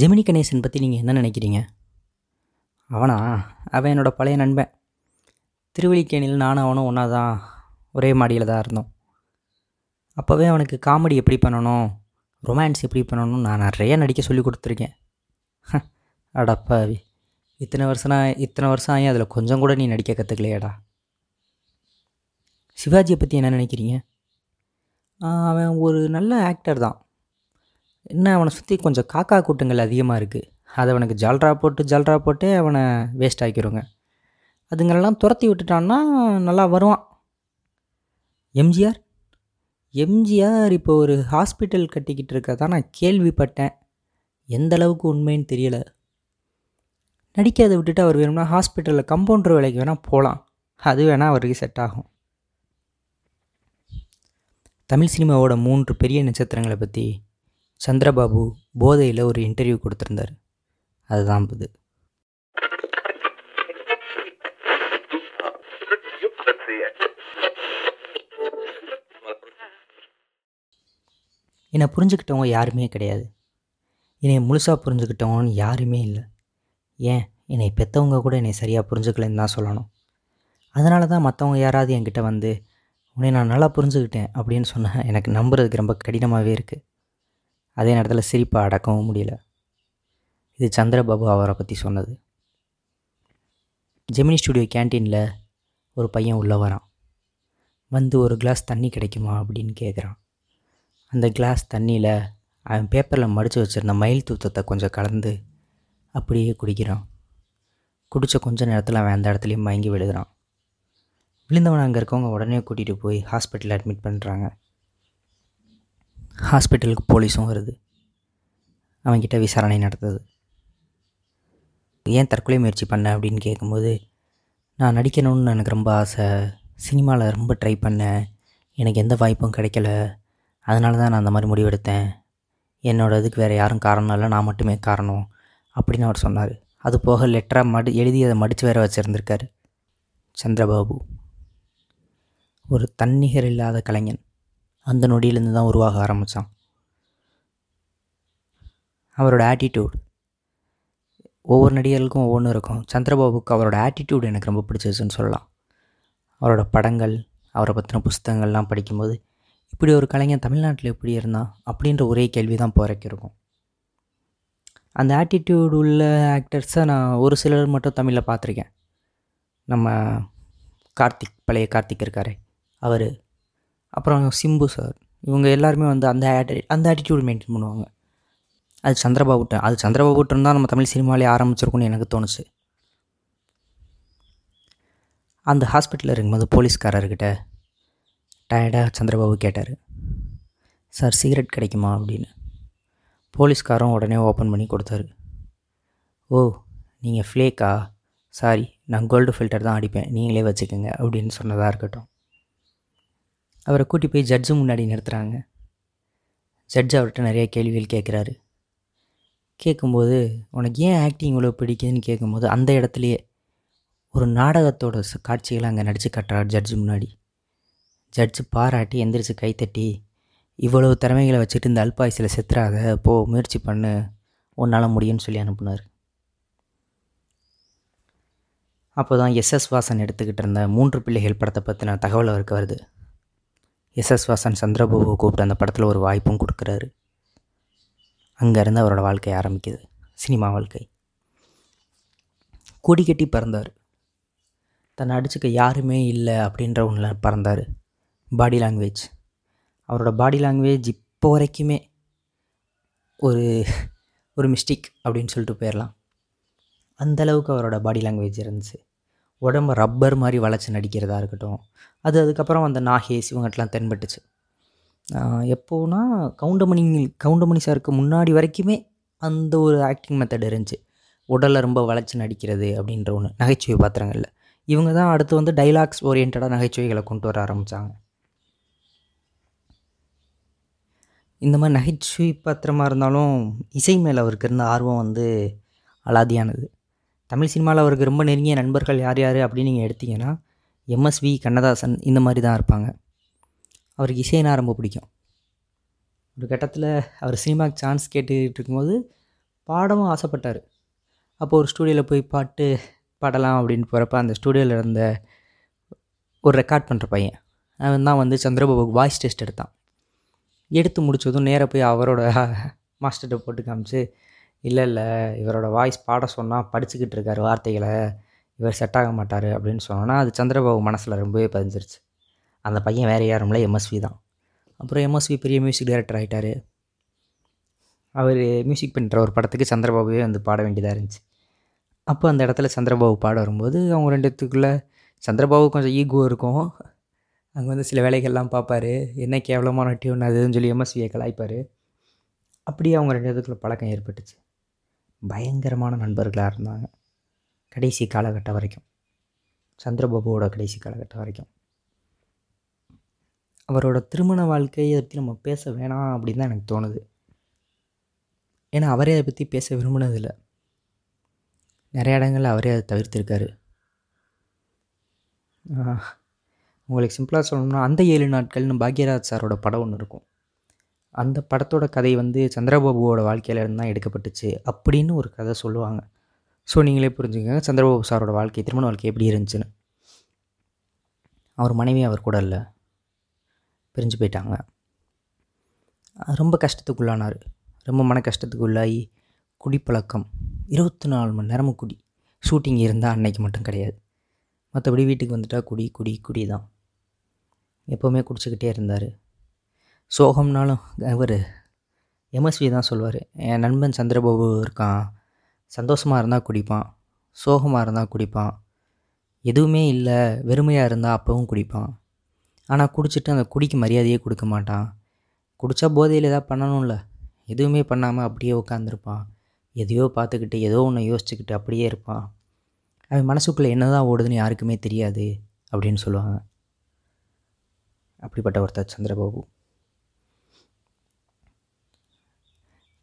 ஜெமினி கணேசன் பற்றி நீங்கள் என்ன நினைக்கிறீங்க? அவனா? அவன் என்னோடய பழைய நண்பன். திருவள்ளிக்கேணியில் நானும் அவனும் ஒன்றா தான் ஒரே மாடியில் தான் இருந்தோம். அப்போவே அவனுக்கு காமெடி எப்படி பண்ணணும் ரொமான்ஸ் எப்படி பண்ணணும்னு நான் நிறைய நடிக்க சொல்லி கொடுத்துருக்கேன். அடப்பாவி இத்தனை வருஷம்னா இத்தனை வருஷம் ஆகி அதில் கொஞ்சம் கூட நீ நடிக்க கற்றுக்கலையாடா சிவாஜியை பற்றி என்ன நினைக்கிறீங்க? அவன் ஒரு நல்ல ஆக்டர் தான். என்ன அவனை சுற்றி கொஞ்சம் காக்கா கூட்டங்கள் அதிகமாக இருக்குது அதை அவனுக்கு ஜால்ரா போட்டு ஜால்ரா போட்டே அவனை வேஸ்ட் ஆக்கிடுங்க அதுங்களெல்லாம் துரத்தி விட்டுட்டான்னா நல்லா வருவான். எம்ஜிஆர்? எம்ஜிஆர் இப்போ ஒரு ஹாஸ்பிட்டல் கட்டிக்கிட்டு இருக்கறதா நான் கேள்விப்பட்டேன். எந்த அளவுக்கு உண்மைன்னு தெரியலை. நடிக்கிறதை விட்டுட்டு அவர் வேணும்னா ஹாஸ்பிட்டலில் கம்பவுண்டர் வேலைக்கு வேணால் போகலாம் அது வேணால் அவருக்கு செட் ஆகும். தமிழ் சினிமாவோட மூன்று பெரிய நட்சத்திரங்களை பற்றி சந்திரபாபு போதையில் ஒரு இன்டர்வியூ கொடுத்துருந்தார். அதுதான் இது. என்னை புரிஞ்சுக்கிட்டவங்க யாருமே கிடையாது. என்னை முழுசாக புரிஞ்சுக்கிட்டவங்கன்னு யாருமே இல்லை. ஏன்? என்னை பெற்றவங்க கூட என்னை சரியாக புரிஞ்சுக்கலன்னு தான் சொல்லணும். அதனால தான் மற்றவங்க யாராவது என்கிட்ட வந்து உன்னை நான் நல்லா புரிஞ்சுக்கிட்டேன் அப்படின்னு சொன்னால் எனக்கு நம்புறதுக்கு ரொம்ப கடினமாகவே இருக்குது அதே நேரத்தில் சிரிப்பை அடக்கவும் முடியல. இது சந்திரபாபு அவரை பற்றி சொன்னது. ஜெமினி ஸ்டுடியோ கேன்டீனில் ஒரு பையன் உள்ளே வரான். வந்து ஒரு கிளாஸ் தண்ணி கிடைக்குமா அப்படின்னு கேட்குறான் அந்த கிளாஸ் தண்ணியில் அவன் பேப்பரில் மடித்து வச்சுருந்த மயில் தூத்தத்தை கொஞ்சம் கலந்து அப்படியே குடிக்கிறான். குடித்த கொஞ்ச நேரத்தில் அவன் அந்த இடத்துலையும் மயங்கி விழுகிறான். விழுந்தவன் அங்கே இருக்கவங்க உடனே கூட்டிகிட்டு போய் ஹாஸ்பிட்டலில் அட்மிட் பண்ணுறாங்க ஹாஸ்பிட்டலுக்கு போலீஸும் வருது. அவன்கிட்ட விசாரணை நடத்துது. ஏன் தற்கொலை முயற்சி பண்ண அப்படின்னு கேட்கும்போது நான் நடிக்கணும்னு எனக்கு ரொம்ப ஆசை. சினிமாவில் ரொம்ப ட்ரை பண்ணேன். எனக்கு எந்த வாய்ப்பும் கிடைக்கல. அதனால தான் நான் அந்த மாதிரி முடிவெடுத்தேன். என்னோட இதுக்கு வேறு யாரும் காரணம் இல்லை நான் மட்டுமே காரணம் அப்படின்னு அவர் சொன்னார். அது போக லெட்டராக மடி எழுதி அதை மடித்து வேற வச்சுருந்துருக்கார். சந்திரபாபு. ஒரு தன்னிகர் இல்லாத கலைஞன். அந்த நொடியிலேருந்து தான் உருவாக ஆரம்பித்தான் அவரோட ஆட்டிடியூட் ஒவ்வொரு நடிகர்களுக்கும் ஒவ்வொன்று இருக்கும். சந்திரபாபுக்கு அவரோட ஆட்டிடியூட் எனக்கு ரொம்ப பிடிச்சிருச்சுன்னு சொல்லலாம். அவரோட படங்கள் அவரை பற்றின புஸ்தகங்கள்லாம் படிக்கும்போது இப்படி ஒரு கலைஞன் தமிழ்நாட்டில் எப்படி இருந்தான் அப்படின்ற ஒரே கேள்வி தான் போகிறக்கு இருக்கும். அந்த ஆட்டிடியூட் உள்ள ஆக்டர்ஸை நான் ஒரு சிலர் மட்டும் தமிழில் பார்த்துருக்கேன். நம்ம கார்த்திக் பழைய கார்த்திக் இருக்கார் அவர் அப்புறம் சிம்பு சார் இவங்க எல்லாருமே வந்து அந்த ஆட்டி அந்த ஆட்டிடியூட் மெயின்டைன் பண்ணுவாங்க. அது சந்திரபாபுட்ட அது சந்திரபாபு தான் நம்ம தமிழ் சினிமாலே ஆரம்பிச்சிருக்கும்னு எனக்கு தோணுச்சு. அந்த ஹாஸ்பிட்டலில் இருக்கும்போது போலீஸ்காரர்கிட்ட டயர்டாக சந்திரபாபு கேட்டார். சார் சிகரெட் கிடைக்குமா? அப்படின்னு. போலீஸ்காரும் உடனே ஓப்பன் பண்ணி கொடுத்தாரு. ஓ நீங்கள் ஃப்ளேக்கா சாரி நான் கோல்டு ஃபில்டர் தான் அடிப்பேன். நீங்களே வச்சுக்கோங்க. அப்படின்னு சொன்னதாக இருக்கட்டும். அவரை கூட்டி போய் ஜட்ஜு முன்னாடி நிறுத்துகிறாங்க ஜட்ஜ் அவர்கிட்ட நிறைய கேள்விகள் கேட்குறாரு. கேட்கும்போது உனக்கு ஏன் ஆக்டிங் இவ்வளோ பிடிக்குதுன்னு கேட்கும்போது அந்த இடத்துலையே ஒரு நாடகத்தோட காட்சிகளை அங்கே நடித்து காட்டுறார் ஜட்ஜு முன்னாடி. ஜட்ஜு பாராட்டி எந்திரிச்சு கைத்தட்டி இவ்வளவு திறமைகளை வச்சுட்டு இந்த அல்பாயுசில் செத்துறாத போ முயற்சி பண்ணு உன்னால் முடியும்னு சொல்லி அனுப்புனார். அப்போ தான் எஸ்எஸ் வாசன் எடுத்துக்கிட்டு இருந்த மூன்று பிள்ளைகள் படத்தை பற்றின தகவல் அவருக்கு வருது. எஸ்எஸ் வாசன் சந்திரபாபுவை கூப்பிட்டு அந்த படத்தில் ஒரு வாய்ப்பும் கொடுக்குறாரு. அங்கேருந்து அவரோட வாழ்க்கை ஆரம்பிக்குது. சினிமா வாழ்க்கை. கொடி கட்டி பிறந்தார். தன்னை அடிச்சுக்க யாருமே இல்லை அப்படின்ற ஒன்றில் பறந்தார். பாடி லாங்குவேஜ் அவரோட பாடி லாங்குவேஜ் இப்போ வரைக்குமே ஒரு ஒரு மிஸ்டேக் அப்படின்னு சொல்லிட்டு போயிடலாம் அந்த அளவுக்கு அவரோட பாடி லாங்குவேஜ் இருந்துச்சு. உடம்பு ரப்பர் மாதிரி வளைச்சி நடிக்கிறதா இருக்கட்டும். அது அதுக்கப்புறம் அந்த நாகேஷ் இவங்கட்டெலாம் தென்பட்டுச்சு. எப்போனா கவுண்டமணி கவுண்டமணி சாருக்கு முன்னாடி வரைக்குமே அந்த ஒரு ஆக்டிங் மெத்தட் இருந்துச்சு. உடலை ரொம்ப வளைச்சி நடிக்கிறது அப்படின்ற ஒன்று நகைச்சுவை பாத்திரங்களில். இவங்க தான் அடுத்து வந்து டைலாக்ஸ் ஓரியன்டாக நகைச்சுவைகளை கொண்டு வர ஆரம்பித்தாங்க இந்த மாதிரி நகைச்சுவை பாத்திரமாக இருந்தாலும் இசை மேலே அவருக்கு இருந்த ஆர்வம் வந்து அலாதியானது. தமிழ் சினிமாவில் அவருக்கு ரொம்ப நெருங்கிய நண்பர்கள் யார் யார் அப்படின்னு நீங்கள் எடுத்தீங்கன்னா எம்எஸ்வி கண்ணதாசன் இந்த மாதிரி தான் இருப்பாங்க. அவருக்கு இசைனா ரொம்ப பிடிக்கும். ஒரு கட்டத்தில் அவர் சினிமாவுக்கு சான்ஸ் கேட்டுக்கிட்டு இருக்கும்போது பாடவும் ஆசைப்பட்டார். அப்போ ஒரு ஸ்டூடியோவில் போய் பாட்டு பாடலாம் அப்படின்னு போகிறப்ப அந்த ஸ்டூடியோவில் இருந்த ஒரு ரெக்கார்ட் பண்ணுற பையன். அவன் தான் வந்து சந்திரபாபுக்கு வாய்ஸ் டெஸ்ட் எடுத்தான். எடுத்து முடித்ததும் நேராக போய் அவரோட மாஸ்டர்கிட்ட போட்டு காமிச்சு இல்லை இல்லை. இவரோட வாய்ஸ் பாட சொன்னால் படிச்சுக்கிட்டு இருக்கார் வார்த்தைகளை. இவர் செட் ஆக மாட்டார் அப்படின்னு சொன்னோன்னா அது சந்திரபாபு மனசில் ரொம்பவே பதிஞ்சிருச்சு. அந்த பையன் வேறு யாரும்ல எம்எஸ்வி தான். அப்புறம் எம்எஸ்வி பெரிய மியூசிக் டைரக்டர் ஆகிட்டார் அவர் மியூசிக் பண்ணுற ஒரு படத்துக்கு சந்திரபாபுவே வந்து பாட வேண்டியதாக இருந்துச்சு. அப்போ அந்த இடத்துல சந்திரபாபு பாட வரும்போது அவங்க ரெண்டுத்துக்குள்ளே சந்திரபாபு கொஞ்சம் ஈகோ இருக்கும். அங்கே வந்து சில வேலைகள்லாம் பார்ப்பாரு என்ன கேவலமான டியூன் அதுன்னு சொல்லி எம்எஸ்வியை கலாய்ப்பார். அப்படியே அவங்க ரெண்டு பேத்துக்குள்ள பழக்கம் ஏற்பட்டுச்சு. பயங்கரமான நண்பர்களாக இருந்தாங்க. கடைசி காலகட்டம் வரைக்கும். சந்திரபாபுவோட கடைசி காலகட்டம் வரைக்கும். அவரோட திருமண வாழ்க்கையை பற்றி நம்ம பேச வேணாம் அப்படின்னு தான் எனக்கு தோணுது. ஏன்னா அவரே அதை பற்றி பேச விரும்பினதில்லை. நிறைய இடங்களில் அவரே அதை தவிர்த்திருக்காரு. உங்களுக்கு சிம்பிளாக சொல்லணும்னா அந்த ஏழு நாட்கள்னு பாக்யராஜ் சாரோட படம் ஒன்று இருக்கும். அந்த படத்தோட கதை வந்து சந்திரபாபுவோட வாழ்க்கையிலேருந்து தான் எடுக்கப்பட்டுச்சு அப்படின்னு ஒரு கதை சொல்லுவாங்க. ஸோ நீங்களே புரிஞ்சுக்கோங்க சந்திரபாபு சாரோட வாழ்க்கை திருமண வாழ்க்கை எப்படி இருந்துச்சுன்னு. அவர் மனைவி அவர் கூட இல்லை. பிரிஞ்சு போயிட்டாங்க. ரொம்ப கஷ்டத்துக்குள்ளானார். ரொம்ப மன கஷ்டத்துக்குள்ளாகி குடிப்பழக்கம். இருபத்தி நாலு மணி நேரமும் குடி. ஷூட்டிங் இருந்தால் அன்னைக்கு மட்டும் கிடையாது. மற்றபடி வீட்டுக்கு வந்துட்டால் குடி குடி குடி தான் எப்போவுமே குடிச்சிக்கிட்டே இருந்தார். சோகம்னாலும் இவர் எம்எஸ்வி தான் சொல்லுவார் என் நண்பன் சந்திரபாபு இருக்கான். சந்தோஷமாக இருந்தால் குடிப்பான். சோகமாக இருந்தால் குடிப்பான். எதுவுமே இல்லை. வெறுமையாக இருந்தால் அப்பவும் குடிப்பான். ஆனால் குடிச்சிட்டு அந்த குடிக்கு மரியாதையே கொடுக்க மாட்டான். குடித்தா போதையில் ஏதாவது பண்ணணும்ல. எதுவுமே பண்ணாமல் அப்படியே உட்காந்துருப்பான் எதையோ பார்த்துக்கிட்டு ஏதோ ஒன்று யோசிச்சுக்கிட்டு அப்படியே இருப்பான். அவன் மனசுக்குள்ளே என்ன தான் ஓடுதுன்னு யாருக்குமே தெரியாது அப்படின்னு சொல்லுவாங்க. அப்படிப்பட்ட ஒருத்தர் சந்திரபாபு.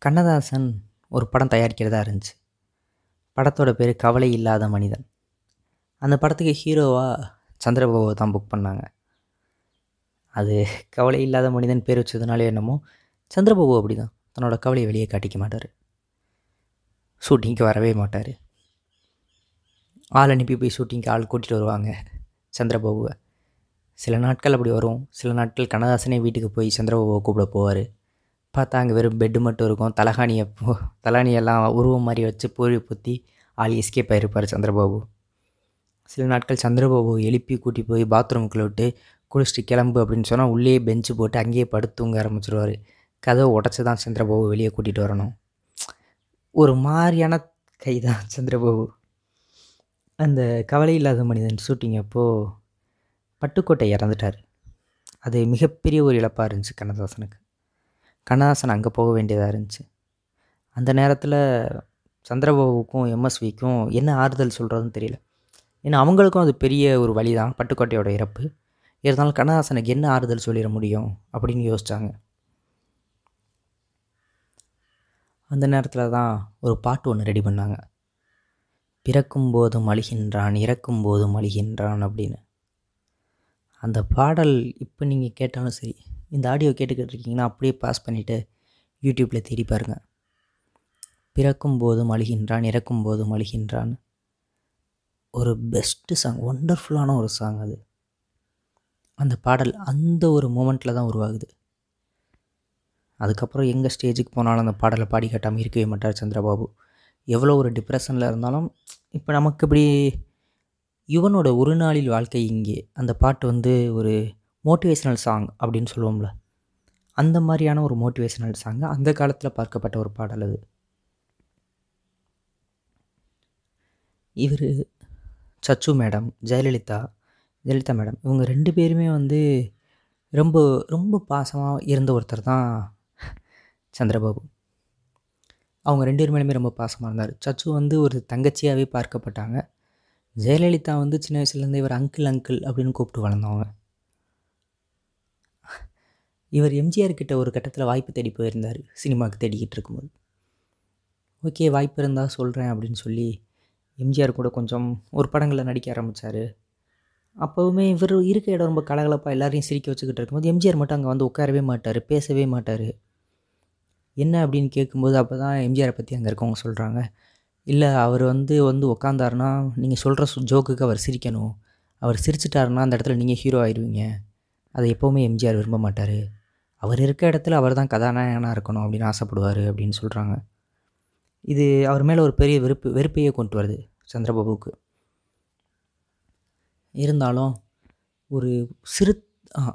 கண்ணதாசன் ஒரு படம் தயாரிக்கிறதா இருந்துச்சு. படத்தோட பேர் கவலை இல்லாத மனிதன். அந்த படத்துக்கு ஹீரோவாக சந்திரபாபு தான் புக் பண்ணாங்க. அது கவலை இல்லாத மனிதன் பேர் வச்சதுனாலே என்னமோ சந்திரபாபு அப்படி தான் தன்னோட கவலையை வெளியே காட்டிக்க மாட்டார். ஷூட்டிங்க்கு வரவே மாட்டார். ஆள் அனுப்பி போய் ஷூட்டிங்க்கு ஆள் கூட்டிகிட்டு வருவாங்க சந்திரபாபுவை. சில நாட்கள் அப்படி வரும். சில நாட்கள் கண்ணதாசனே வீட்டுக்கு போய் சந்திரபாபுவை கூப்பிட போவார். பார்த்தா அங்கே வெறும் பெட்டு மட்டும் இருக்கும். தலகாணியை போ தலகாணியெல்லாம் உருவம் மாதிரி வச்சு பூரி புத்தி ஆள் எஸ்கேப் ஆகிருப்பார் சந்திரபாபு. சில நாட்கள் சந்திரபாபு எழுப்பி கூட்டி போய் பாத்ரூமுக்குள்ளே விட்டு குளிச்சுட்டு கிளம்பு அப்படின்னு சொன்னால் உள்ளே பெஞ்சு போட்டு அங்கேயே படுத்துங்க ஆரம்பிச்சிருவார். கதவை உடச்சி தான் சந்திரபாபு வெளியே கூட்டிகிட்டு வரணும். ஒரு மாதிரியான கை தான் சந்திரபாபு. அந்த கவலை இல்லாத மனிதன் ஷூட்டிங் அப்போது பட்டுக்கோட்டை இறந்துட்டார். அது மிகப்பெரிய ஒரு இழப்பாக இருந்துச்சு கண்ணதாசனுக்கு. கண்ணதாசன் அங்கே போக வேண்டியதாக இருந்துச்சு. அந்த நேரத்தில் சந்திரபாபுக்கும் எம்எஸ்விக்கும் என்ன ஆறுதல் சொல்கிறதுன்னு தெரியல. ஏன்னா அவங்களுக்கும் அது பெரிய ஒரு வழி தான் பட்டுக்கோட்டையோட இறப்பு. இருந்தாலும் கண்ணதாசனுக்கு என்ன ஆறுதல் சொல்லிட முடியும் அப்படின்னு யோசித்தாங்க அந்த நேரத்தில் தான் ஒரு பாட்டு ஒன்று ரெடி பண்ணாங்க. பிறக்கும் போதும் அழுகின்றான் இறக்கும் போதும் அழுகின்றான் அப்படின்னு. அந்த பாடல் இப்போ நீங்கள் கேட்டாலும் சரி இந்த ஆடியோ கேட்டுக்கிட்டு இருக்கீங்கன்னா அப்படியே பாஸ் பண்ணிவிட்டு யூடியூப்பில் தேடி பாருங்கள் பிறக்கும் போதும் அழுகின்றான் இறக்கும் போதும் அழுகின்றான். ஒரு பெஸ்ட்டு சாங் ஒண்டர்ஃபுல்லான ஒரு சாங் அது. அந்த பாடல் அந்த ஒரு மூமெண்ட்டில் தான் உருவாகுது. அதுக்கப்புறம் எங்கே ஸ்டேஜுக்கு போனாலும் அந்த பாடலை பாடி காட்டாமல் இருக்கவே மாட்டார் சந்திரபாபு. எவ்வளோ ஒரு டிப்ரெஷனில் இருந்தாலும் இப்போ நமக்கு இப்படி யுவனோட ஒரு நாளில் வாழ்க்கை இங்கே. அந்த பாட்டு வந்து ஒரு மோட்டிவேஷ்னல் சாங் அப்படின்னு சொல்லுவோம்ல. அந்த மாதிரியான ஒரு மோட்டிவேஷ்னல் சாங் அந்த காலத்தில் பார்க்கப்பட்ட ஒரு பாடல் அது. இவர் சச்சு மேடம் ஜெயலலிதா ஜெயலலிதா மேடம் இவங்க ரெண்டு பேருமே வந்து ரொம்ப ரொம்ப பாசமாக இருந்த ஒருத்தர் தான் சந்திரபாபு. அவங்க ரெண்டு பேர் மேலுமே ரொம்ப பாசமாக இருந்தார். சச்சு வந்து ஒரு தங்கச்சியாகவே பார்க்கப்பட்டாங்க. ஜெயலலிதா வந்து சின்ன வயசுலேருந்து இவர் அங்கிள் அங்கிள் அப்படின்னு கூப்பிட்டு வளர்ந்தவங்க. இவர் எம்ஜிஆர் கிட்ட ஒரு கட்டத்தில் வாய்ப்பு தேடி போயிருந்தார் சினிமாவுக்கு தேடிக்கிட்டு இருக்கும்போது. ஓகே வாய்ப்பு இருந்தால் சொல்கிறேன் அப்படின்னு சொல்லி எம்ஜிஆர் கூட கொஞ்சம் ஒரு படங்களில் நடிக்க ஆரம்பித்தார் அப்போவுமே இவர் இருக்க இடம் ரொம்ப கலகலப்பாக எல்லாரையும் சிரிக்க வச்சுக்கிட்டு இருக்கும்போது எம்ஜிஆர் மட்டும் அங்கே வந்து உட்காரவே மாட்டார் பேசவே மாட்டார். என்ன அப்படின்னு கேட்கும்போது அப்போ தான் எம்ஜிஆரை பற்றி அங்கே இருக்கவங்க சொல்கிறாங்க இல்லை அவர் வந்து வந்து உக்காந்தாருன்னா நீங்கள் சொல்கிற சு ஜோக்குக்கு அவர் சிரிக்கணும். அவர் சிரிச்சிட்டாருன்னா அந்த இடத்துல நீங்கள் ஹீரோ ஆயிடுவீங்க. அதை எப்போவுமே எம்ஜிஆர் விரும்ப மாட்டார். அவர் இருக்க இடத்துல அவர் தான் கதாநாயகனாக இருக்கணும் அப்படின்னு ஆசைப்படுவார் அப்படின்னு சொல்கிறாங்க இது அவர் மேலே ஒரு பெரிய வெறுப்பு வெறுப்பையே கொண்டு வருது சந்திரபாபுவுக்கு. இருந்தாலும் ஒரு சிறு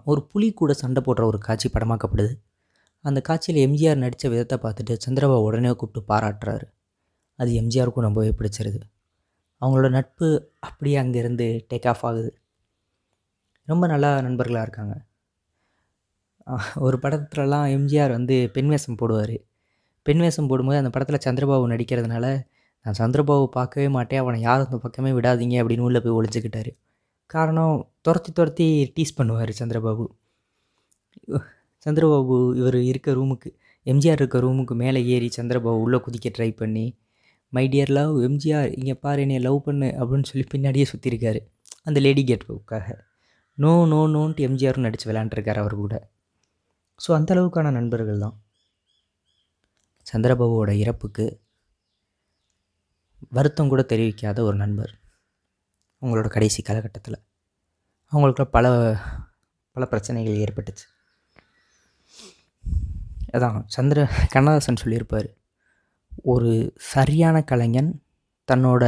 ஒரு புலி கூட சண்டை போடுற ஒரு காட்சி படமாக்கப்படுது. அந்த காட்சியில் எம்ஜிஆர் நடித்த விதத்தை பார்த்துட்டு சந்திரபாபு உடனே கூப்பிட்டு பாராட்டுறாரு. அது எம்ஜிஆருக்கும் ரொம்பவே பிடிச்சிருது. அவங்களோட நட்பு அப்படியே அங்கேருந்து டேக் ஆஃப் ஆகுது. ரொம்ப நல்லா நண்பர்களாக இருக்காங்க. ஒரு படத்துலலாம் எம்ஜிஆர் வந்து பெண் வேஷம் போடுவார். பெண் வேஷம் போடும்போது அந்த படத்தில் சந்திரபாபு நடிக்கிறதுனால நான் சந்திரபாபு பார்க்கவே மாட்டேன் அவனை யாரும் அந்த பக்கமே விடாதீங்க அப்படின்னு உள்ளே போய் ஒளிஞ்சுக்கிட்டாரு. காரணம் துரத்தி துரத்தி டீஸ் பண்ணுவார் சந்திரபாபு. சந்திரபாபு இவர் இருக்க ரூமுக்கு எம்ஜிஆர் இருக்க ரூமுக்கு மேலே ஏறி சந்திரபாபு உள்ளே குதிக்க ட்ரை பண்ணி மை டியர் லவ் எம்ஜிஆர் இங்கே பாரு என்னை லவ் பண்ணு அப்படின்னு சொல்லி பின்னாடியே சுற்றிருக்காரு அந்த லேடி கேட்புக்காக நோ நோ நோன்ட்டு எம்ஜிஆரும் நடித்து விளாண்டுருக்கார் அவர் கூட. ஸோ அந்த அளவுக்கான நண்பர்கள் தான். சந்திரபாபுவோட இறப்புக்கு வருத்தம் கூட தெரிவிக்காத ஒரு நண்பர் அவங்களோட கடைசி காலகட்டத்தில். அவங்களுக்குள்ள பல பல பிரச்சனைகள் ஏற்பட்டுச்சு. அதான் சந்திர கண்ணதாசன் சொல்லியிருப்பார் ஒரு சரியான கலைஞன் தன்னோட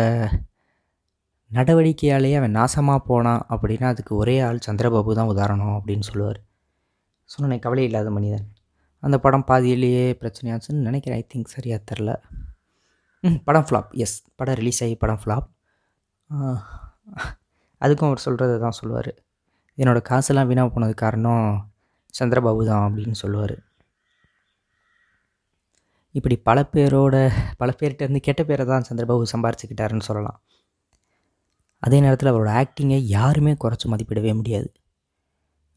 நடவடிக்கையாலேயே அவன் நாசமாக போனான் அப்படின்னா அதுக்கு ஒரே ஆள் சந்திரபாபு தான் உதாரணம் அப்படின்னு சொல்லுவார். சொன்னேன் கவலை இல்லாத மனிதன். அந்த படம் பாதியிலேயே பிரச்சனையாச்சுன்னு நினைக்கிறேன். ஐ திங்க் சரியாக தெரில. ம் படம் ஃப்ளாப் எஸ் படம் ரிலீஸ் ஆகி படம் ஃப்ளாப் அதுக்கும் அவர் சொல்கிறது தான் சொல்லுவார். என்னோடய காசெல்லாம் வீணாக போனது காரணம் சந்திரபாபு தான் அப்படின்னு சொல்லுவார். இப்படி பல பேரோட பல பேர்கிட்டருந்து கெட்ட பேரை தான் சந்திரபாபு சம்பாரிச்சுக்கிட்டாருன்னு சொல்லலாம். அதே நேரத்தில் அவரோட ஆக்டிங்கை யாருமே குறைச்சி மதிப்பிடவே முடியாது.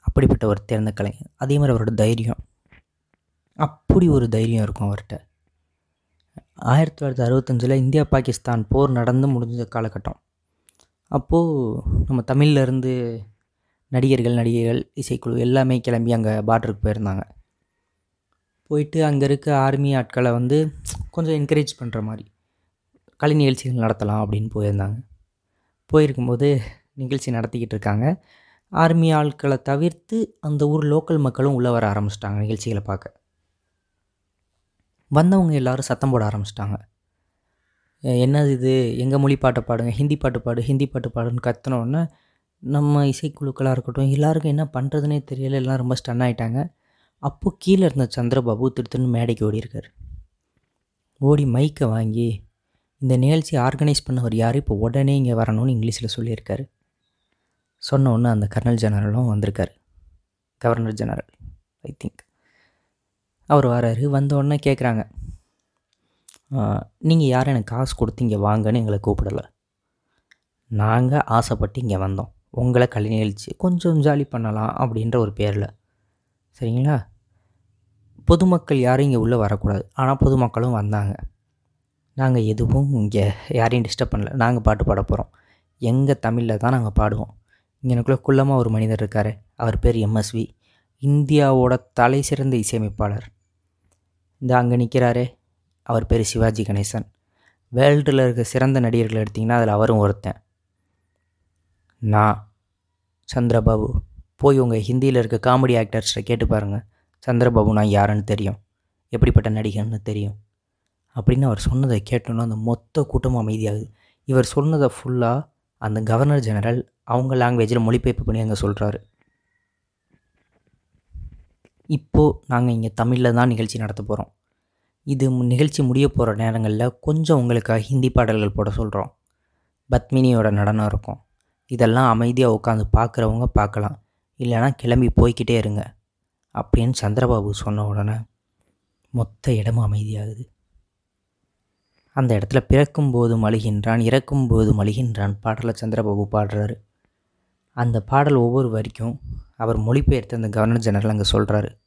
அப்படிப்பட்ட ஒரு தேர்ந்த கலைஞர் அதே மாதிரி அவரோட தைரியம். அப்படி ஒரு தைரியம் இருக்கும் அவர்கிட்ட. ஆயிரத்தி தொள்ளாயிரத்தி அறுபத்தஞ்சில் இந்தியா பாகிஸ்தான் போர் நடந்து முடிஞ்ச காலகட்டம். அப்போது நம்ம தமிழ்லேருந்து நடிகர்கள் நடிகைகள் இசைக்குழு எல்லாமே கிளம்பி அங்கே பார்டருக்கு போயிருந்தாங்க. போயிட்டு அங்கே இருக்க ஆர்மி ஆட்களை வந்து கொஞ்சம் என்கரேஜ் பண்ணுற மாதிரி கலை நிகழ்ச்சிகள் நடத்தலாம் அப்படின்னு போயிருந்தாங்க. போயிருக்கும்போது நிகழ்ச்சி நடத்திக்கிட்டு இருக்காங்க. ஆர்மி ஆட்களை தவிர்த்து அந்த ஊர் லோக்கல் மக்களும் உள்ளே வர ஆரம்பிச்சிட்டாங்க நிகழ்ச்சிகளை பார்க்க. வந்தவங்க எல்லாரும் சத்தம் போட ஆரம்பிச்சிட்டாங்க. என்னது இது? எங்கள் மொழி பாட்டை பாடுங்க? ஹிந்தி பாட்டு பாடு ஹிந்தி பாட்டு பாடுன்னு கத்துனோடனே நம்ம இசைக்குழுக்களாக இருக்கட்டும் எல்லாருக்கும் என்ன பண்ணுறதுனே தெரியல. எல்லாம் ரொம்ப ஸ்டன் ஆகிட்டாங்க அப்போது கீழே இருந்த சந்திரபாபு திருத்துன்னு மேடைக்கு ஓடி இருக்கார் ஓடி மைக்கை வாங்கி இந்த நிகழ்ச்சி ஆர்கனைஸ் பண்ணவர் யார்? இப்போ உடனே இங்கே வரணும்னு இங்கிலீஷில் சொல்லியிருக்காரு. சொன்ன உடனே அந்த கர்னல் ஜெனரலும் வந்திருக்காரு. கவர்னர் ஜெனரல் ஐ திங்க் அவர் வராரு வந்த உடனே கேட்குறாங்க நீங்கள் யாரும் எனக்கு காசு கொடுத்து இங்கே வாங்கன்னு எங்களை கூப்பிடலை. நாங்கள் ஆசைப்பட்டு இங்கே வந்தோம். உங்களை கலை நிகழ்ச்சி கொஞ்சம் ஜாலி பண்ணலாம் அப்படின்ற ஒரு பேரில். சரிங்களா? பொதுமக்கள் யாரும் இங்கே உள்ளே வரக்கூடாது. ஆனால் பொதுமக்களும் வந்தாங்க. நாங்கள் எதுவும் இங்கே யாரையும் டிஸ்டர்ப் பண்ணல. நாங்கள் பாட்டு பாட போகிறோம் எங்கள் தமிழில் தான் நாங்கள் பாடுவோம். எனக்குள்ளே குள்ளமாக ஒரு மனிதர் இருக்கார். அவர் பேர் எம்எஸ்வி இந்தியாவோட தலை சிறந்த இசையமைப்பாளர். இந்த அங்கே நிற்கிறாரே அவர் பேர் சிவாஜி கணேசன். வேர்ல்டில் இருக்க சிறந்த நடிகர்கள் எடுத்திங்கன்னா அதில் அவரும் ஒருத்தன். நான் சந்திரபாபு. போய் உங்கள் ஹிந்தியில் இருக்க காமெடி ஆக்டர்ஸ்ட்டை கேட்டு பாருங்கள் சந்திரபாபு நான் யாருன்னு தெரியும். எப்படிப்பட்ட நடிகர்னு தெரியும். அப்படின்னு அவர் சொன்னதை கேட்டோன்னா அந்த மொத்த கூட்டமும் அமைதியாகுது. இவர் சொன்னதை ஃபுல்லாக அந்த கவர்னர் ஜெனரல் அவங்க லாங்குவேஜில் மொழிபெயர்ப்பு பண்ணி அங்கே சொல்கிறாரு இப்போது நாங்கள் இங்கே தமிழில் தான் நிகழ்ச்சி நடத்த போகிறோம் இது மு- நிகழ்ச்சி முடிய போகிற நேரங்களில் கொஞ்சம் உங்களுக்காக ஹிந்தி பாடல்கள் போட சொல்கிறோம் பத்மினியோட நடனம் இருக்கும். இதெல்லாம் அமைதியாக உட்காந்து பார்க்குறவங்க பார்க்கலாம் இல்லைனா கிளம்பி போய்கிட்டே இருங்க. அப்படின்னு சந்திரபாபு சொன்ன உடனே மொத்த இடமும் அமைதியாகுது. அந்த இடத்துல பிறக்கும் பிறக்கும்போது மழுகின்றான் இறக்கும்போது மழுகின்றான் பாடலில் சந்திரபாபு பாடுறாரு. அந்த பாடல் ஒவ்வொரு வரைக்கும் அவர் மொழிபெயர்த்து அந்த கவர்னர் ஜெனரல் அங்கே சொல்கிறாரு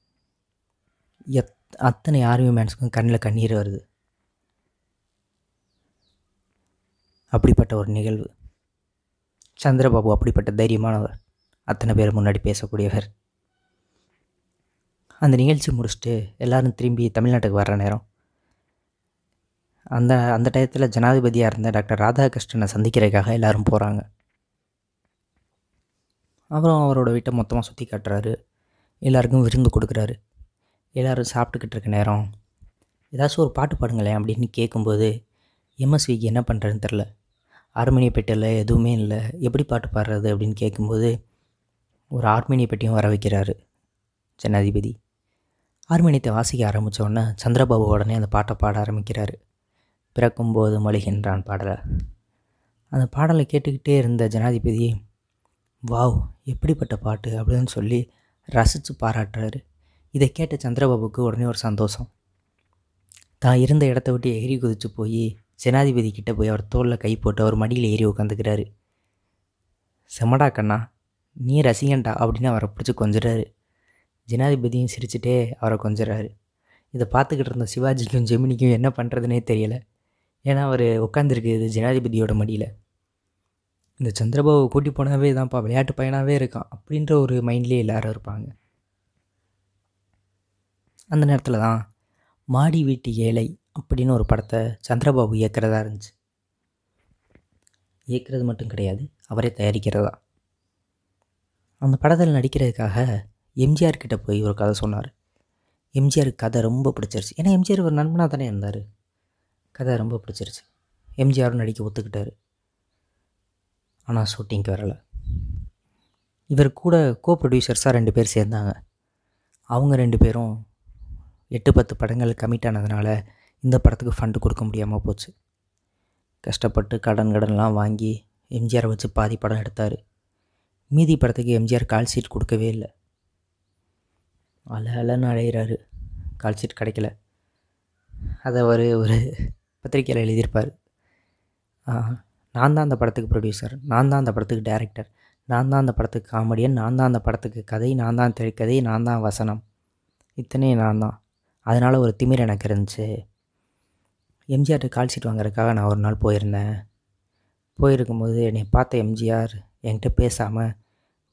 எத் அத்தனை ஆர்மி மேன்ஸுக்கும் கண்ணில் கண்ணீர் வருது. அப்படிப்பட்ட ஒரு நிகழ்வு. சந்திரபாபு அப்படிப்பட்ட தைரியமானவர். அத்தனை பேர் முன்னாடி பேசக்கூடியவர். அந்த நிகழ்ச்சி முடிச்சுட்டு எல்லோரும் திரும்பி தமிழ்நாட்டுக்கு வர்ற நேரம். அந்த அந்த டயத்தில் ஜனாதிபதியாக இருந்த டாக்டர் ராதாகிருஷ்ணனை சந்திக்கிறதுக்காக எல்லோரும் போகிறாங்க அப்புறம் அவரோட வீட்டை மொத்தமாக சுற்றி காட்டுறாரு. எல்லாருக்கும் விருந்து கொடுக்குறாரு. எல்லோரும் சாப்பிட்டுக்கிட்டு இருக்க நேரம். ஏதாச்சும் ஒரு பாட்டு பாடுங்களேன் அப்படின்னு கேட்கும்போது எம்எஸ்விக்கு என்ன பண்ணுறதுன்னு தெரில ஆர்மேனிய பெட்டியில் எதுவுமே இல்லை. எப்படி பாட்டு பாடுறது அப்படின்னு கேட்கும்போது ஒரு ஆர்மேனிய பெட்டியும் வர வைக்கிறாரு ஜனாதிபதி. ஆர்மேனியத்தை வாசிக்க ஆரம்பித்த உடனே சந்திரபாபு உடனே அந்த பாட்டை பாட ஆரம்பிக்கிறாரு. பிறக்கும்போது மொழிகின்றான் பாடலை அந்த பாடலை கேட்டுக்கிட்டே இருந்த ஜனாதிபதி வாவ் எப்படிப்பட்ட பாட்டு? அப்படின்னு சொல்லி ரசித்து பாராட்டுறாரு. இதை கேட்ட சந்திரபாபுக்கு உடனே ஒரு சந்தோஷம். தான் இருந்த இடத்த விட்டு எகிரி குதித்து போய் ஜனாதிபதி கிட்டே போய் அவர் தோளில் கை போட்டு அவர் மடியில் ஏறி உட்காந்துக்கிறாரு செம்மடா கண்ணா நீ ரசிகன்டா அப்படின்னு அவரை பிடிச்சி கொஞ்சிறாரு. ஜனாதிபதியும் சிரிச்சுட்டே அவரை கொஞ்சிறாரு. இதை பார்த்துக்கிட்டு இருந்த சிவாஜிக்கும் ஜெமினிக்கும் என்ன பண்ணுறதுனே தெரியலை. ஏன்னா அவர் உட்காந்துருக்குது ஜனாதிபதியோட மடியில். இந்த சந்திரபாபு கூட்டி போனாவே தான்ப்பா விளையாட்டு பையனாகவே இருக்கான் அப்படின்ற ஒரு மைண்ட்லேயே எல்லாரும் இருப்பாங்க. அந்த நேரத்தில் தான் மாடி வீட்டு ஏழை அப்படின்னு ஒரு படத்தை சந்திரபாபு இயக்கிறதா இருந்துச்சு. இயக்கிறது மட்டும் கிடையாது அவரே தயாரிக்கிறதா. அந்த படத்தில் நடிக்கிறதுக்காக எம்ஜிஆர் கிட்டே போய் ஒரு கதை சொன்னார். எம்ஜிஆருக்கு கதை ரொம்ப பிடிச்சிருச்சு. ஏன்னா எம்ஜிஆர் ஒரு நண்பனாக தானே இருந்தார். கதை ரொம்ப பிடிச்சிருச்சு. எம்ஜிஆரும் நடிக்க ஒத்துக்கிட்டார். ஆனால் ஷூட்டிங்க்கு வரலை. இவர் கூட கோ ப்ரொடியூசர்ஸாக ரெண்டு பேர் சேர்ந்தாங்க. அவங்க ரெண்டு பேரும் எட்டு பத்து படங்கள் கமிட் ஆனதுனால இந்த படத்துக்கு ஃபண்டு கொடுக்க முடியாமல் போச்சு. கஷ்டப்பட்டு கடன் கடன்லாம் வாங்கி எம்ஜிஆரை வச்சு பாதி படம் எடுத்தார். மீதி படத்துக்கு எம்ஜிஆர் கால் ஷீட் கொடுக்கவே இல்லை. அல அலன்னு அழைகிறாரு கால் ஷீட் கிடைக்கல. அதை அவர் ஒரு பத்திரிக்கையில் எழுதியிருப்பார். நான் தான் அந்த படத்துக்கு ப்ரொடியூசர் நான் தான் அந்த படத்துக்கு டேரக்டர் நான் தான் அந்த படத்துக்கு காமெடியன் நான் தான் அந்த படத்துக்கு கதை நான் தான் திரைக்கதை நான் தான் வசனம். இத்தனையும் நான் தான். அதனால் ஒரு திமிர் எனக்கு இருந்துச்சு. எம்ஜிஆர்ட்டு கால் சீட் வாங்குறதுக்காக நான் ஒரு நாள் போயிருந்தேன். போயிருக்கும்போது என்னை பார்த்த எம்ஜிஆர் என்கிட்ட பேசாமல்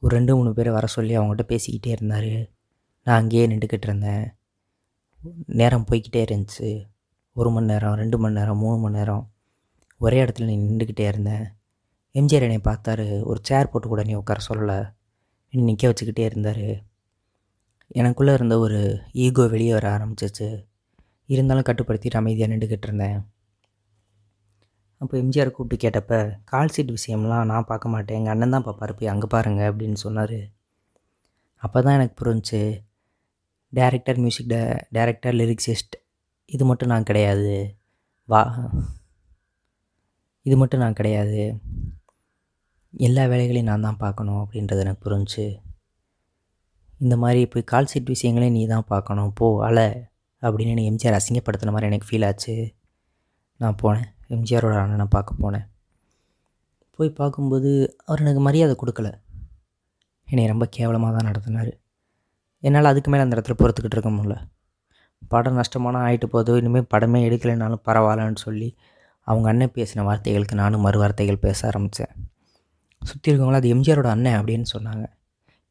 ஒரு ரெண்டு மூணு பேரை வர சொல்லி அவங்ககிட்ட பேசிக்கிட்டே இருந்தார். நான் அங்கேயே நின்றுக்கிட்டு இருந்தேன். நேரம் போய்கிட்டே இருந்துச்சு. ஒரு மணி நேரம் ரெண்டு மணி நேரம் மூணு மணி நேரம் ஒரே இடத்துல நீ நின்றுக்கிட்டே இருந்தேன் எம்ஜிஆர் என்னை பார்த்தாரு ஒரு சேர் போட்டு கூட நீ உட்கார சொல்லலை. நீ நிற்க வச்சுக்கிட்டே இருந்தார். எனக்குள்ளே இருந்த ஒரு ஈகோ வெளியே வர ஆரம்பிச்சிச்சு இருந்தாலும் கட்டுப்படுத்திட்டு அமைதியாக நின்றுக்கிட்டு இருந்தேன். அப்போ எம்ஜிஆர் கூப்பிட்டு கேட்டப்ப கால் சீட் விஷயம்லாம் நான் பார்க்க மாட்டேன். எங்கள் அண்ணன் தான் பார்ப்பார். போய் அங்கே பாருங்கள் அப்படின்னு சொன்னார். அப்போ தான் எனக்கு புரிஞ்சு டேரக்டர் மியூசிக் டே டேரக்டர் லிரிக்ஸிஸ்ட் இது மட்டும் நான் கிடையாது. வா. இது மட்டும் நான் கிடையாது. எல்லா வேலைகளையும் நான் தான் பார்க்கணும் அப்படின்றது எனக்கு புரிஞ்சு இந்த மாதிரி இப்போ கால் சீட் விஷயங்களையும் நீ தான் பார்க்கணும். போ அலை அப்படின்னு என்னை எம்ஜிஆர் அசிங்கப்படுத்துன மாதிரி எனக்கு ஃபீல் ஆச்சு. நான் போனேன். எம்ஜிஆரோட அண்ணனை பார்க்க போனேன். போய் பார்க்கும்போது அவர் எனக்கு மரியாதை கொடுக்கல. என்னை ரொம்ப கேவலமாக தான் நடத்தினார். என்னால் அதுக்கு மேலே அந்த இடத்துல பொறுத்துக்கிட்டு இருக்க முடியல. படம் நஷ்டமான ஆகிட்டு போதோ இனிமேல் படமே எடுக்கலைனாலும் பரவாயில்லன்னு சொல்லி அவங்க அண்ணன் பேசின வார்த்தைகளுக்கு நானும் மறு வார்த்தைகள் பேச ஆரம்பித்தேன். சுற்றி இருக்கவங்களும் அது எம்ஜிஆரோட அண்ணன் அப்படின்னு சொன்னாங்க.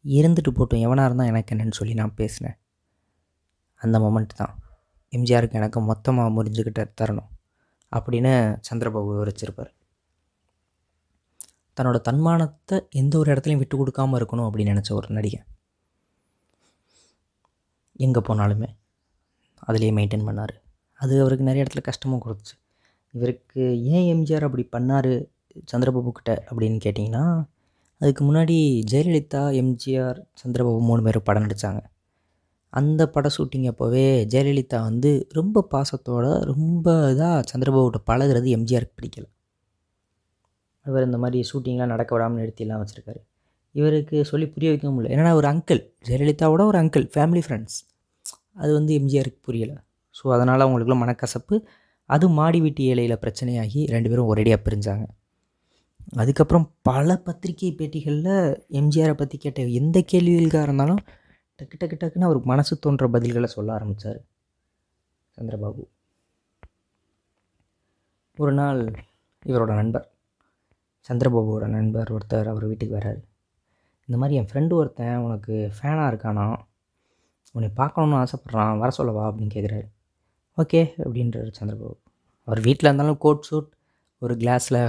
இருந்துட்டு போட்டும் எவனாக இருந்தால் எனக்கு என்னன்னு சொல்லி நான் பேசினேன். அந்த மொமெண்ட் தான். எம்ஜிஆருக்கு எனக்கு மொத்தமாக முறிஞ்சுக்கிட்ட தரணும் அப்படின்னு சந்திரபாபு விவரிச்சிருப்பார். தன்னோட தன்மானத்தை எந்த ஒரு இடத்துலையும் விட்டு கொடுக்காமல் இருக்கணும் அப்படின்னு நினச்ச ஒரு நடிகை எங்கே போனாலுமே. அதிலே மெயின்டைன் பண்ணார். அது அவருக்கு நிறைய இடத்துல கஷ்டமும் கொடுத்துச்சு. இவருக்கு ஏன் எம்ஜிஆர் அப்படி பண்ணார் சந்திரபாபு கிட்ட அப்படின்னு கேட்டிங்கன்னா அதுக்கு முன்னாடி ஜெயலலிதா எம்ஜிஆர் சந்திரபாபு மூணு பேர் படம் நடித்தாங்க அந்த பட ஷூட்டிங் அப்போவே ஜெயலலிதா வந்து ரொம்ப பாசத்தோட ரொம்ப இதாக சந்திரபாபுகிட்ட பழகிறது எம்ஜிஆருக்கு பிடிக்கல. அவர் இந்த மாதிரி ஷூட்டிங்லாம் நடக்க விடாமல் நிறுத்திலாம் வச்சுருக்காரு. இவருக்கு சொல்லி புரிய வைக்க முடியல. ஏன்னா ஒரு அங்கிள் ஜெயலலிதாவோட ஒரு அங்கிள் ஃபேமிலி ஃப்ரெண்ட்ஸ் அது வந்து எம்ஜிஆருக்கு புரியலை. ஸோ அதனால் அவங்களுக்குள்ள மனக்கசப்பு. அது மாடி வீட்டு ஏழையில் பிரச்சனையாகி ரெண்டு பேரும் ஒரேடியாக பிரிஞ்சாங்க. அதுக்கப்புறம் பல பத்திரிகை பேட்டிகளில் எம்ஜிஆரை பற்றி கேட்ட எந்த கேள்விகளுக்காக இருந்தாலும் டக்கு டக்கு டக்குன்னு அவருக்கு மனசு தோன்ற பதில்களை சொல்ல ஆரம்பித்தார் சந்திரபாபு. ஒரு நாள் இவரோட நண்பர் சந்திரபாபுவோட நண்பர் ஒருத்தர் அவர் வீட்டுக்கு வராரு. இந்த மாதிரி என் ஃப்ரெண்டு ஒருத்தன் உனக்கு ஃபேனாக இருக்கானா? உன்னை பார்க்கணுன்னு ஆசைப்பட்றான் வர சொல்லவா அப்படின்னு கேட்குறாரு. ஓகே அப்படின்றாரு சந்திரபாபு. அவர் வீட்டில் இருந்தாலும் கோட் சூட் ஒரு கிளாஸில்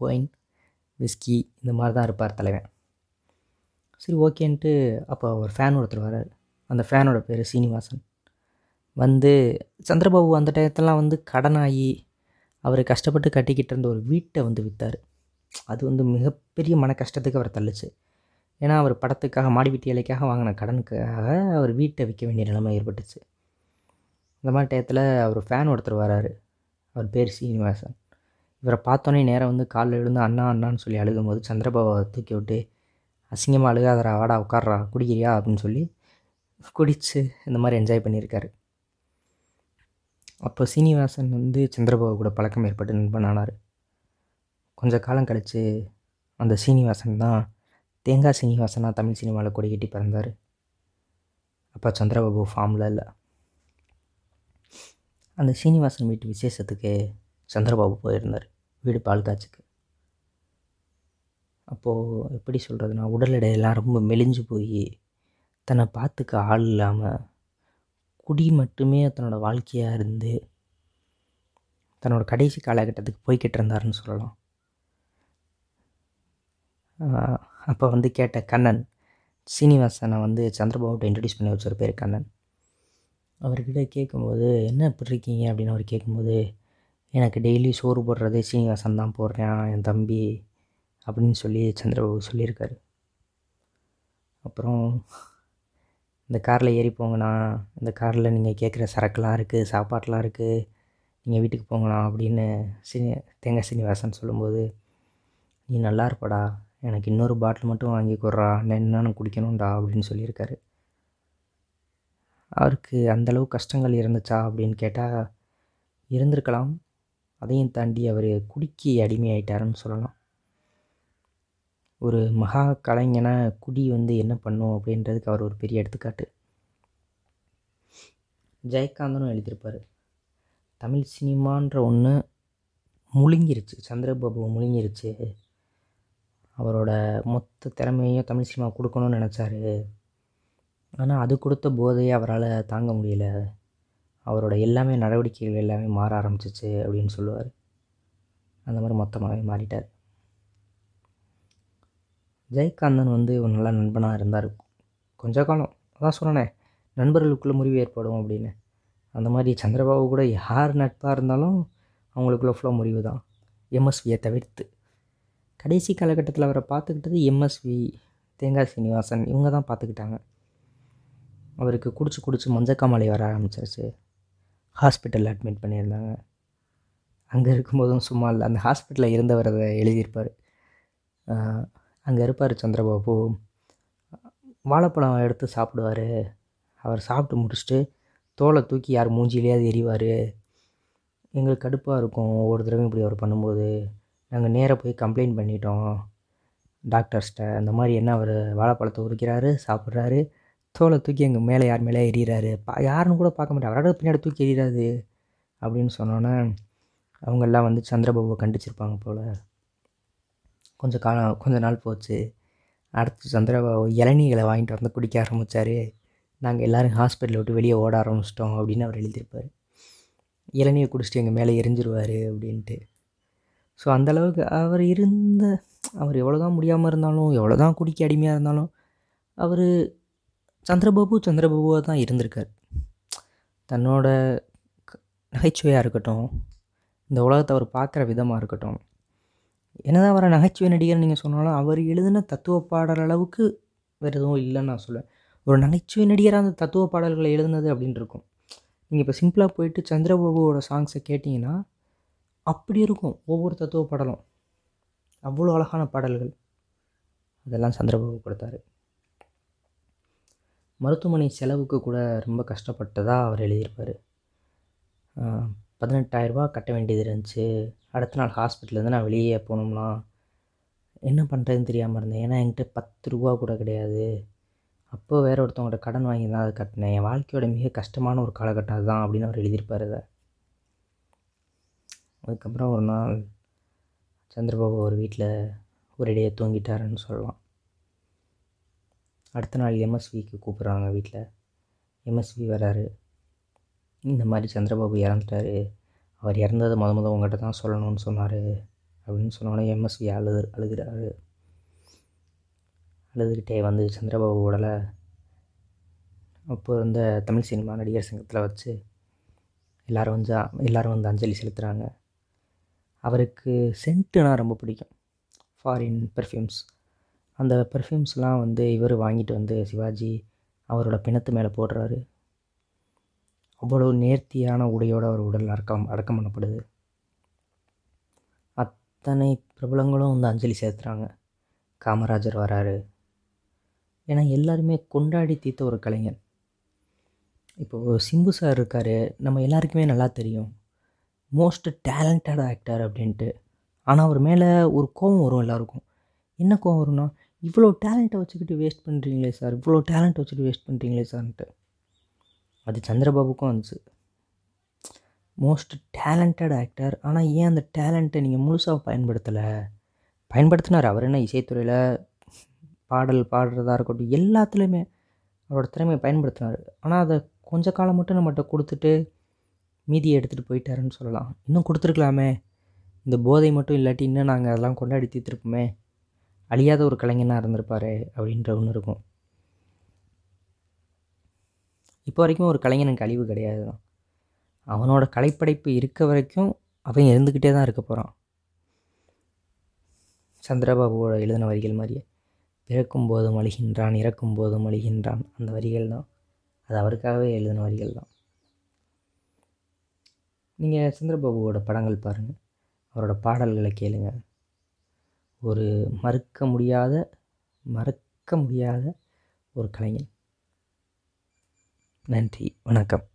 ஒயின் விஸ்கி இந்த மாதிரி தான் இருப்பார் தலைவன். சரி ஓகேன்ட்டு அப்போ ஒரு ஃபேன் ஒருத்தர் வரார் அந்த ஃபேனோட பேர் சீனிவாசன். வந்து சந்திரபாபு அந்த டயத்தெல்லாம் வந்து கடனாகி அவர் கஷ்டப்பட்டு கட்டிக்கிட்டு இருந்த ஒரு வீட்டை வந்து விற்றார் அது வந்து மிகப்பெரிய மன கஷ்டத்துக்கு அவர் தள்ளுச்சு. ஏன்னா அவர் படத்துக்காக மாடி வீட்டு இலைக்காக வாங்கின கடனுக்காக அவர் வீட்டை விற்க வேண்டிய நிலைமை ஏற்பட்டுச்சு. இந்த மாதிரி டயத்தில் அவர் ஃபேன் ஒருத்தர் வராரு. அவர் பேர் சீனிவாசன். இவரை பார்த்தோன்னே நேராக வந்து காலில் விழுந்து அண்ணா அண்ணான்னு சொல்லி அழுகும்போது சந்திரபாபாவை தூக்கி விட்டு அசிங்கமாக அழுகாதரா வாடா உட்கார்றா குடிக்கிறியா? அப்படின்னு சொல்லி குடித்து இந்த மாதிரி என்ஜாய் பண்ணியிருக்காரு. அப்போ சீனிவாசன் வந்து சந்திரபாபு கூட பழக்கம் ஏற்பட்டு நண்பன் ஆனார் கொஞ்ச காலம் கழித்து அந்த சீனிவாசன் தான் தேங்காய் சீனிவாசனாக தமிழ் சினிமாவில் கொடி கட்டி பிறந்தார். அப்போ சந்திரபாபு ஃபார்மில் இல்லை. அந்த சீனிவாசன் வீட்டு விசேஷத்துக்கு சந்திரபாபு போயிருந்தார் வீடு பால் அப்போது எப்படி சொல்கிறதுனா உடல் எடையெல்லாம் ரொம்ப மெலிஞ்சு போய் தன்னை பார்த்துக்க ஆள் இல்லாமல் குடி மட்டுமே தன்னோட வாழ்க்கையாக இருந்து தன்னோட கடைசி காலகட்டத்துக்கு போய்கிட்டு இருந்தாருன்னு சொல்லலாம். அப்போ வந்து கேட்ட கண்ணன் சீனிவாசனை வந்து சந்திரபாபுட்ட இன்ட்ரடியூஸ் பண்ணி வச்சுரு பேர் கண்ணன். அவர்கிட்ட கேட்கும்போது என்ன இப்படி இருக்கீங்க? அப்படின்னு அவர் கேட்கும்போது எனக்கு டெய்லி சோறு போடுறது சீனிவாசன் தான் போடுறேன் என் தம்பி அப்படின்னு சொல்லி சந்திரபாபு சொல்லியிருக்காரு. அப்புறம் இந்த காரில் ஏறி போங்கண்ணா இந்த காரில் நீங்கள் கேட்குற சரக்குலாம் இருக்குது சாப்பாட்டெலாம் இருக்குது நீங்கள் வீட்டுக்கு போங்கண்ணா அப்படின்னு சீனி தேங்காய் சீனிவாசன் சொல்லும்போது நீ நல்லா இருப்படா எனக்கு இன்னொரு பாட்டில் மட்டும் வாங்கி கொடுறா. நான் குடிக்கணும்டா அப்படின்னு சொல்லியிருக்காரு. அவருக்கு அந்தளவு கஷ்டங்கள் இருந்துச்சா அப்படின்னு கேட்டால் இருந்திருக்கலாம். அதையும் தாண்டி அவர் குடிக்கு அடிமையாயிட்டாருன்னு சொல்லலாம். ஒரு மகா கலைஞனை குடி வந்து என்ன பண்ணும் அப்படின்றதுக்கு அவர் ஒரு பெரிய எடுத்துக்காட்டு. ஜெயகாந்தனும் எழுதியிருப்பார். தமிழ் சினிமான்ற ஒன்று முழுங்கிருச்சு. சந்திரபாபு முழுங்கிருச்சு. அவரோட மொத்த திறமையும் தமிழ் சினிமா கொடுக்கணும்னு நினச்சாரு. ஆனால் அது கொடுத்த போதையை அவரால் தாங்க முடியல. அவரோட எல்லாமே நடவடிக்கைகள் எல்லாமே மாற ஆரம்பிச்சிச்சு அப்படின்னு சொல்லுவார். அந்த மாதிரி மொத்தமாகவே மாறிட்டார். ஜெயகாந்தன் வந்து ஒரு நல்ல நண்பனாக இருந்தார். கொஞ்ச காலம். அதான் சொன்னேன் நண்பர்களுக்குள்ளே முறிவு ஏற்படும் அப்படின்னு. அந்த மாதிரி சந்திரபாபு கூட யார் நட்பாக இருந்தாலும் அவங்களுக்குள்ள ஃபுல்லாக முறிவு தான். எம்எஸ்வியை தவிர்த்து. கடைசி காலகட்டத்தில் அவரை பார்த்துக்கிட்டது எம்எஸ்வி தேங்காய் சீனிவாசன் இவங்க தான் பார்த்துக்கிட்டாங்க. அவருக்கு குடிச்சு குடிச்சு மஞ்சக்காமலை வர ஆரம்பிச்சிருச்சு. ஹாஸ்பிட்டலில் அட்மிட் பண்ணியிருந்தாங்க. அங்கே இருக்கும்போதும் சும்மா இல்லை அந்த ஹாஸ்பிட்டலில் இருந்தவர் அதை எழுதியிருப்பார். அங்கே இருப்பார் சந்திரபாபு. வாழைப்பழம் எடுத்து சாப்பிடுவார். அவர் சாப்பிட்டு முடிச்சுட்டு தோலை தூக்கி யார் மூஞ்சிலேயாவது எறிவார். எங்களுக்கு கடுப்பாக இருக்கும் ஒவ்வொரு தடவையும் இப்படி அவர் பண்ணும்போது. நாங்கள் நேராக போய் கம்ப்ளைண்ட் பண்ணிட்டோம். டாக்டர்ஸ்கிட்ட அந்த மாதிரி என்ன அவர் வாழைப்பழத்தை உரிக்கிறாரு சாப்பிட்றாரு. தோலை தூக்கி எங்கள் மேலே யார் மேலே எறிகிறாரு. பா யாருன்னு கூட பார்க்க மாட்டேன். அவரோட பின்னாடி தூக்கி எறிகிறாரு அப்படின்னு சொன்னோன்னே அவங்கெல்லாம் வந்து சந்திரபாபுவை கண்டிச்சிருப்பாங்க போல். கொஞ்சம் காலம் கொஞ்ச நாள் போச்சு. அடுத்து சந்திரபாபு இளநீகளை வாங்கிட்டு வந்து குடிக்க ஆரம்பித்தார் நாங்கள் எல்லோரும் ஹாஸ்பிட்டலை விட்டு வெளியே ஓட ஆரம்பிச்சிட்டோம் அப்படின்னு அவர் எழுதியிருப்பார். இளநீர் குடிச்சிட்டு எங்கள் மேலே எரிஞ்சிருவார் அப்படின்ட்டு. ஸோ அந்தளவுக்கு அவர் இருந்த அவர் எவ்வளோ தான் முடியாமல் இருந்தாலும் எவ்வளோ தான் குடிக்க அடிமையாக இருந்தாலும் அவர் சந்திரபாபு சந்திரபாபுவாக தான் இருந்திருக்கார். தன்னோட நகைச்சுவையாக இருக்கட்டும் இந்த உலகத்தை அவர் பார்க்குற விதமாக இருக்கட்டும். என்னதான் அவரை நகைச்சுவை நடிகர் நீங்கள் சொன்னாலும் அவர் எழுதின தத்துவ பாடல் அளவுக்கு வேறு எதுவும் இல்லைன்னு நான் சொல்லுவேன். ஒரு நகைச்சுவை நடிகராக அந்த தத்துவ பாடல்களை எழுதுனது அப்படின்னு இருக்கும். நீங்கள் இப்போ சிம்பிளாக போயிட்டு சந்திரபாபுவோட சாங்ஸை கேட்டிங்கன்னா அப்படி இருக்கும் ஒவ்வொரு தத்துவ பாடலும். அவ்வளோ அழகான பாடல்கள். அதெல்லாம் சந்திரபாபு கொடுத்தாரு. மருத்துவமனை செலவுக்கு கூட ரொம்ப கஷ்டப்பட்டதாக அவர் எழுதியிருப்பார். பதினெட்டாயிரரூபா கட்ட வேண்டியது இருந்துச்சு. அடுத்த நாள் ஹாஸ்பிட்டலேருந்து நான் வெளியே போனோம்னா என்ன பண்ணுறதுன்னு தெரியாமல் இருந்தேன். ஏன்னா என்கிட்ட பத்து ரூபா கூட கிடையாது. அப்போ வேற ஒருத்தவங்கள்ட்ட கடன் வாங்கி தான் அதை கட்டினேன். என் வாழ்க்கையோட மிக கஷ்டமான ஒரு காலகட்டம் அதுதான் அப்படின்னு அவர் எழுதியிருப்பார் அதை. அதுக்கப்புறம் ஒரு நாள் சந்திரபாபு ஒரு வீட்டில் ஒரேடியாக தூங்கிட்டாருன்னு சொல்லலாம். அடுத்த நாள் எம்எஸ்விக்கு கூப்பிட்றாங்க வீட்டில். எம்எஸ்வி வராரு. இந்த மாதிரி சந்திரபாபு இறந்துட்டாரு. அவர் இறந்ததை முத முத உங்கள்கிட்ட தான் சொல்லணும்னு சொன்னார் அப்படின்னு சொன்னோடனே எம்எஸ்வி அழுது அழுகிறாரு. அழுதுகிட்டே வந்து சந்திரபாபு உடலை அப்போ இருந்த தமிழ் சினிமா நடிகர் சங்கத்தில் வச்சு எல்லோரும் வந்து எல்லோரும் வந்து அஞ்சலி செலுத்துகிறாங்க அவருக்கு சென்ட்டுனால் ரொம்ப பிடிக்கும். ஃபாரின் பெர்ஃப்யூம்ஸ் அந்த பெர்ஃப்யூம்ஸ்லாம் வந்து இவர் வாங்கிட்டு வந்து சிவாஜி அவரோட பிணத்து மேலே போடுறாரு. அவ்வளோ நேர்த்தியான உடையோடு அவர் உடல் அடக்கம் அடக்கம் பண்ணப்படுது. அத்தனை பிரபலங்களும் வந்து அஞ்சலி சேர்த்துறாங்க காமராஜர் வராரு. ஏன்னா எல்லாருமே கொண்டாடி தீர்த்த ஒரு கலைஞன் இப்போது சிம்பு சார் இருக்கார். நம்ம எல்லாருக்குமே நல்லா தெரியும். மோஸ்ட் டேலண்டட் ஆக்டர் அப்படின்ட்டு. ஆனால் அவர் மேலே ஒரு கோபம் வரும் எல்லாருக்கும். என்ன கோவம் வரும்னா இவ்வளோ டேலண்ட்டை வச்சுக்கிட்டு வேஸ்ட் பண்ணுறீங்களே சார் இவ்வளோ டேலண்ட் வச்சுட்டு வேஸ்ட் பண்ணுறீங்களே சார்ன்ட்டு. அது சந்திரபாபுக்கும் வந்துச்சு. Most talented actor. ஆனால் ஏன் அந்த டேலண்ட்டை நீங்கள் முழுசாக பயன்படுத்தலை? பயன்படுத்தினார். அவர் என்ன இசைத்துறையில் பாடல் பாடுறதா இருக்கட்டும் எல்லாத்துலேயுமே அவரோட திறமையை பயன்படுத்தினார். ஆனால் அதை கொஞ்ச காலம் மட்டும் நம்மகிட்ட கொடுத்துட்டு மீதியை எடுத்துகிட்டு போயிட்டாருன்னு சொல்லலாம். இன்னும் கொடுத்துருக்கலாமே. இந்த போதை மட்டும் இல்லாட்டி இன்னும் நாங்கள் அதெல்லாம் கொண்டாடி தீர்த்துருப்போமே. அழியாத ஒரு கலைஞனாக இருந்திருப்பார் அப்படின்ற ஒன்று இருக்கும். இப்போ வரைக்கும் ஒரு கலைஞனுக்கு அழிவு கிடையாது. தான் அவனோட கலைப்படைப்பு இருக்க வரைக்கும் அவன் இருந்துக்கிட்டே தான் இருக்க போகிறான் சந்திரபாபுவோட எழுதின வரிகள் மாதிரியே பிறக்கும் போதும் அழிகின்றான் இறக்கும் போதும் அழிகின்றான் அந்த வரிகள் தான். அது அவருக்காகவே எழுதின வரிகள் தான். நீங்கள் சந்திரபாபுவோட படங்கள் பாருங்கள் அவரோட பாடல்களை கேளுங்கள் ஒரு மறுக்க முடியாத மறக்க முடியாத ஒரு கலைஞன். நன்றி வணக்கம்.